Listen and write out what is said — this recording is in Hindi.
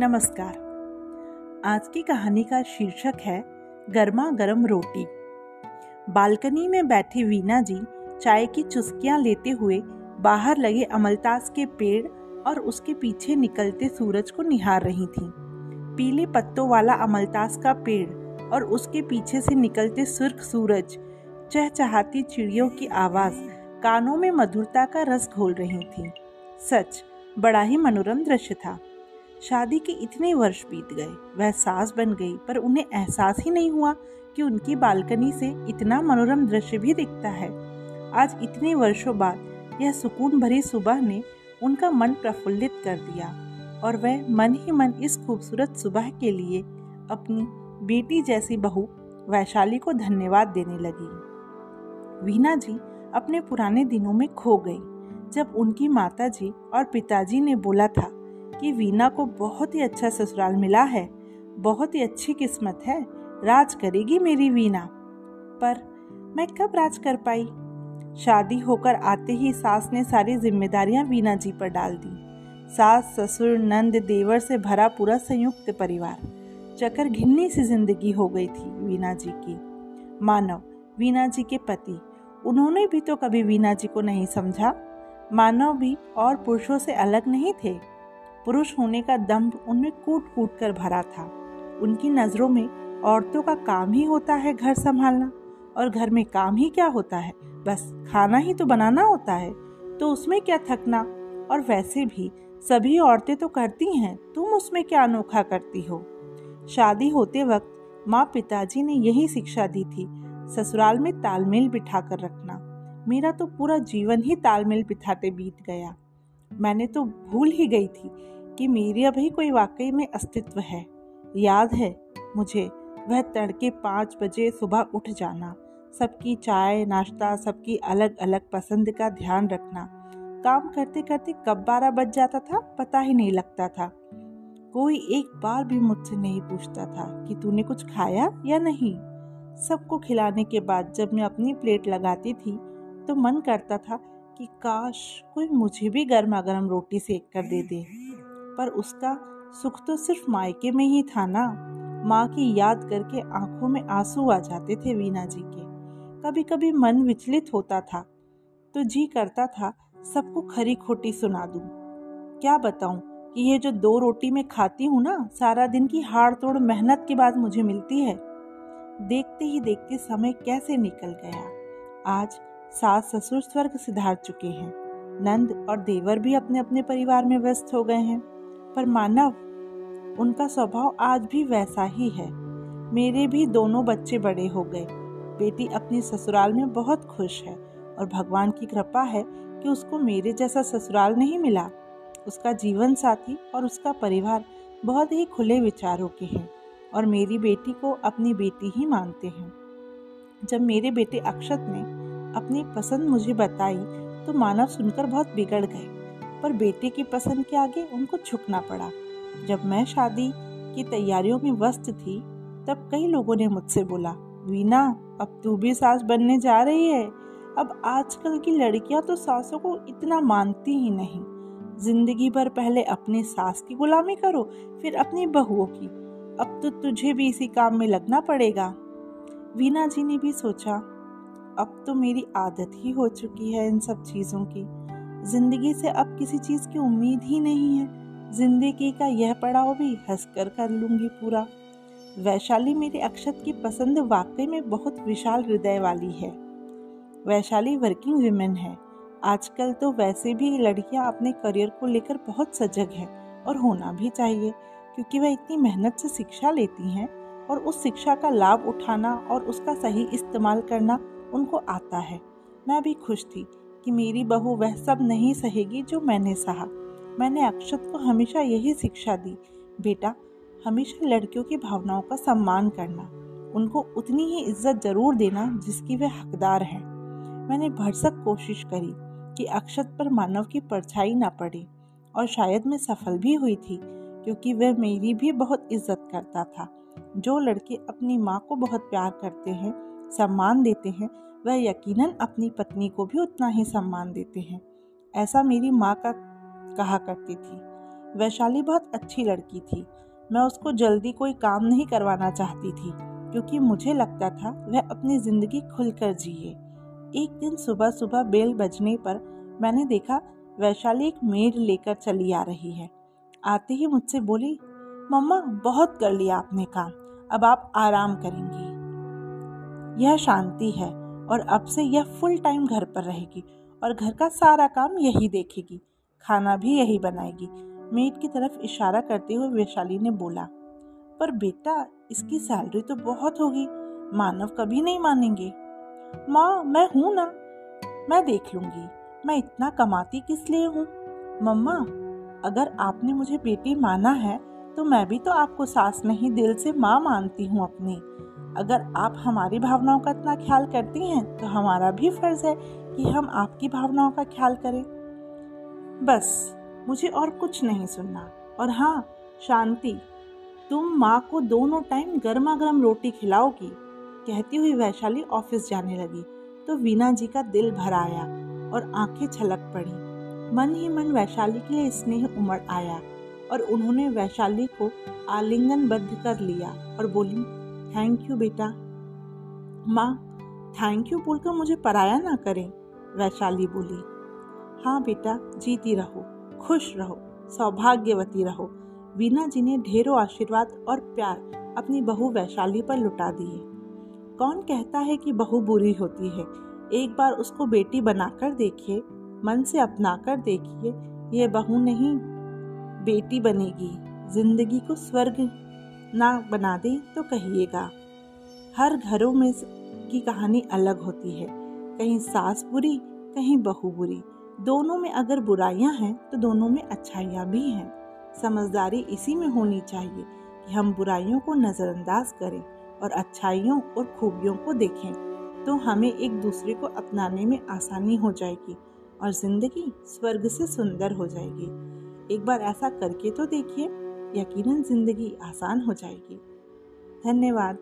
नमस्कार। आज की कहानी का शीर्षक है, गर्मा गर्म रोटी। बालकनी में बैठी वीना जी चाय की चुस्कियाँ लेते हुए बाहर लगे अमलतास के पेड़ और उसके पीछे निकलते सूरज को निहार रही थीं। पीले पत्तों वाला अमलतास का पेड़ और उसके पीछे से निकलते सुर्ख सूरज, चहचहाती चिड़ियों की आवाज़ कानों में मधुरता का रस घोल रही थी। सच, बड़ा ही मनोरम दृश्य था। शादी के इतने वर्ष बीत गए, वह सास बन गई, पर उन्हें एहसास ही नहीं हुआ कि उनकी बालकनी से इतना मनोरम दृश्य भी दिखता है। आज इतने वर्षों बाद यह सुकून भरी सुबह ने उनका मन प्रफुल्लित कर दिया और वह मन ही मन इस खूबसूरत सुबह के लिए अपनी बेटी जैसी बहू वैशाली को धन्यवाद देने लगी। वीना जी अपने पुराने दिनों में खो गई, जब उनकी माता जी और पिताजी ने बोला था कि वीना को बहुत ही अच्छा ससुराल मिला है। बहुत ही अच्छी किस्मत है। राज करेगी मेरी वीना पर मैं कब राज कर पाई? शादी होकर आते ही सास ने सारी जिम्मेदारियाँ वीना जी पर डाल दी। सास, ससुर, नंद, देवर से भरा पूरा संयुक्त परिवार। चकर घिन्नी सी ज़िंदगी हो गई थी वीना जी की। मानव वीना जी के पति। उन्होंने भी तो कभी वीना जी को नहीं समझा। मानव भी और पुरुषों से अलग नहीं थे। पुरुष होने का दम्भ उनमें कूट कूट कर भरा था। उनकी नज़रों में औरतों का काम ही होता है घर संभालना। और घर में काम ही क्या होता है? बस खाना ही तो बनाना होता है। तो उसमें क्या थकना? और वैसे भी सभी औरतें तो करती हैं, तुम उसमें क्या अनोखा करती हो? शादी होते वक्त माँ पिताजी ने यही शिक्षा दी थी, ससुराल में तालमेल बिठा कर रखना। मेरा तो पूरा जीवन ही तालमेल बिठाते बीत गया। मैंने तो भूल ही गई थी कि मेरी अभी कोई वाकई में अस्तित्व है। याद है मुझे वह तड़के पाँच बजे सुबह उठ जाना, सबकी चाय, नाश्ता, सबकी अलग अलग पसंद का ध्यान रखना। काम करते करते कब बारह बज जाता था, पता ही नहीं लगता था। कोई एक बार भी मुझसे नहीं पूछता था कि तूने कुछ खाया या नहीं। सबको खिलाने के बाद जब मैं अपनी प्लेट लगाती थी तो मन करता था कि काश कोई मुझे भी गर्मा गर्म रोटी सेक कर दे दे। पर उसका सुख तो सिर्फ़ मायके में ही था ना। माँ की याद करके आँखों में आँसू आ जाते थे वीना जी के। कभी कभी मन विचलित होता था तो जी करता था, सबको खरी खोटी सुना दूँ। क्या बताऊँ कि ये जो दो रोटी में खाती हूँ ना, सारा दिन की हाड़ तोड़ मेहनत के बाद मुझे मिलती है। देखते ही देखते समय कैसे निकल गया। आज सास ससुर स्वर्ग सिधार चुके हैं। नंद और देवर भी अपने अपने परिवार में व्यस्त हो गए हैं। पर मानव, उनका स्वभाव आज भी वैसा ही है। मेरे भी दोनों बच्चे बड़े हो गए। बेटी अपनी ससुराल में बहुत खुश है और भगवान की कृपा है कि उसको मेरे जैसा ससुराल नहीं मिला। उसका जीवन साथी और उसका परिवार बहुत ही खुले विचारों के हैं और मेरी बेटी को अपनी बेटी ही मानते हैं। जब मेरे बेटे अक्षत ने अपनी पसंद मुझे बताई तो मानव सुनकर बहुत बिगड़ गए। पर बेटे की पसंद के आगे उनको झुकना पड़ा। जब मैं शादी की तैयारियों में व्यस्त थी, तब कई लोगों ने मुझसे बोला, वीना, अब तू भी सास बनने जा रही है। अब आजकल की लड़कियाँ तो सासों को इतना मानती ही नहीं। ज़िंदगी भर पहले अपने सास की गुलामी करो, फिर अपनी बहुओं की। अब तो तुझे भी इसी काम में लगना पड़ेगा। वीना जी ने भी सोचा, अब तो मेरी आदत ही हो चुकी है इन सब चीज़ों की। ज़िंदगी से अब किसी चीज़ की उम्मीद ही नहीं है। ज़िंदगी का यह पड़ाव भी हंसकर कर कर लूँगी पूरा। वैशाली मेरे अक्षत की पसंद वाकई में बहुत विशाल हृदय वाली है। वैशाली वर्किंग वीमेन है। आजकल तो वैसे भी लड़कियाँ अपने करियर को लेकर बहुत सजग है और होना भी चाहिए, क्योंकि वह इतनी मेहनत से शिक्षा लेती हैं और उस शिक्षा का लाभ उठाना और उसका सही इस्तेमाल करना उनको आता है। मैं भी खुश थी कि मेरी बहू वह सब नहीं सहेगी जो मैंने सहा। मैंने अक्षत को हमेशा यही शिक्षा दी, बेटा, हमेशा लड़कियों की भावनाओं का सम्मान करना। उनको उतनी ही इज़्ज़त ज़रूर देना जिसकी वे हकदार हैं। मैंने भरसक कोशिश करी कि अक्षत पर मानव की परछाई ना पड़े, और शायद मैं सफल भी हुई थी, क्योंकि वह मेरी भी बहुत इज़्ज़त करता था। जो लड़के अपनी माँ को बहुत प्यार करते हैं, सम्मान देते हैं, वह यकीनन अपनी पत्नी को भी उतना ही सम्मान देते हैं। ऐसा मेरी माँ का कहा करती थी। वैशाली बहुत अच्छी लड़की थी। मैं उसको जल्दी कोई काम नहीं करवाना चाहती थी, क्योंकि मुझे लगता था वह अपनी ज़िंदगी खुलकर जिए। एक दिन सुबह सुबह बेल बजने पर मैंने देखा वैशाली एक मेड लेकर चली आ रही है। आते ही मुझसे बोली, मम्मा, बहुत कर लिया आपने काम। अब आप आराम करेंगी। यह शांति है और अब से यह फुल टाइम घर पर रहेगी और घर का सारा काम यही देखेगी। खाना भी यही बनाएगी। मेड की तरफ़ इशारा करते हुए वैशाली ने बोला, पर बेटा, इसकी सैलरी तो बहुत होगी। मानव कभी नहीं मानेंगे। माँ, मैं हूँ ना। मैं देख लूँगी। मैं इतना कमाती किस लिए हूँ? मम्मा, अगर आपने मुझे बेटी माना है तो मैं भी तो आपको सास नहीं दिल से माँ मानती हूँ अपनी। अगर आप हमारी भावनाओं का इतना ख्याल करती हैं तो हमारा भी फ़र्ज़ है कि हम आपकी भावनाओं का ख्याल करें। बस, मुझे और कुछ नहीं सुनना। और हाँ शांति, तुम माँ को दोनों टाइम गर्मा गर्म रोटी खिलाओगी। कहती हुई वैशाली ऑफ़िस जाने लगी तो वीना जी का दिल भर आया और आँखें छलक पड़ी। मन ही मन वैशाली के लिए स्नेह उमड़ आया। और उन्होंने वैशाली को आलिंगनबद्ध कर लिया और बोली थैंक यू बेटा। माँ थैंक यू बोलकर मुझे पराया ना करें, वैशाली बोली। हाँ बेटा, जीती रहो, खुश रहो, सौभाग्यवती रहो, वीना जी ने ढेरों आशीर्वाद और प्यार अपनी बहू वैशाली पर लुटा दिए। कौन कहता है कि बहू बुरी होती है? एक बार उसको बेटी बनाकर देखिए, मन से अपना कर देखिए, ये बहू नहीं बेटी बनेगी। ज़िंदगी को स्वर्ग ना बना दे तो कहिएगा। हर घरों में की कहानी अलग होती है। कहीं सास बुरी, कहीं बहू बुरी। दोनों में अगर बुराइयाँ हैं तो दोनों में अच्छाइयाँ भी हैं। समझदारी इसी में होनी चाहिए कि हम बुराइयों को नज़रअंदाज करें और अच्छाइयों और खूबियों को देखें। तो हमें एक दूसरे को अपनाने में आसानी हो जाएगी और ज़िंदगी स्वर्ग से सुंदर हो जाएगी। एक बार ऐसा करके तो देखिए यकीनन ज़िंदगी आसान हो जाएगी। धन्यवाद।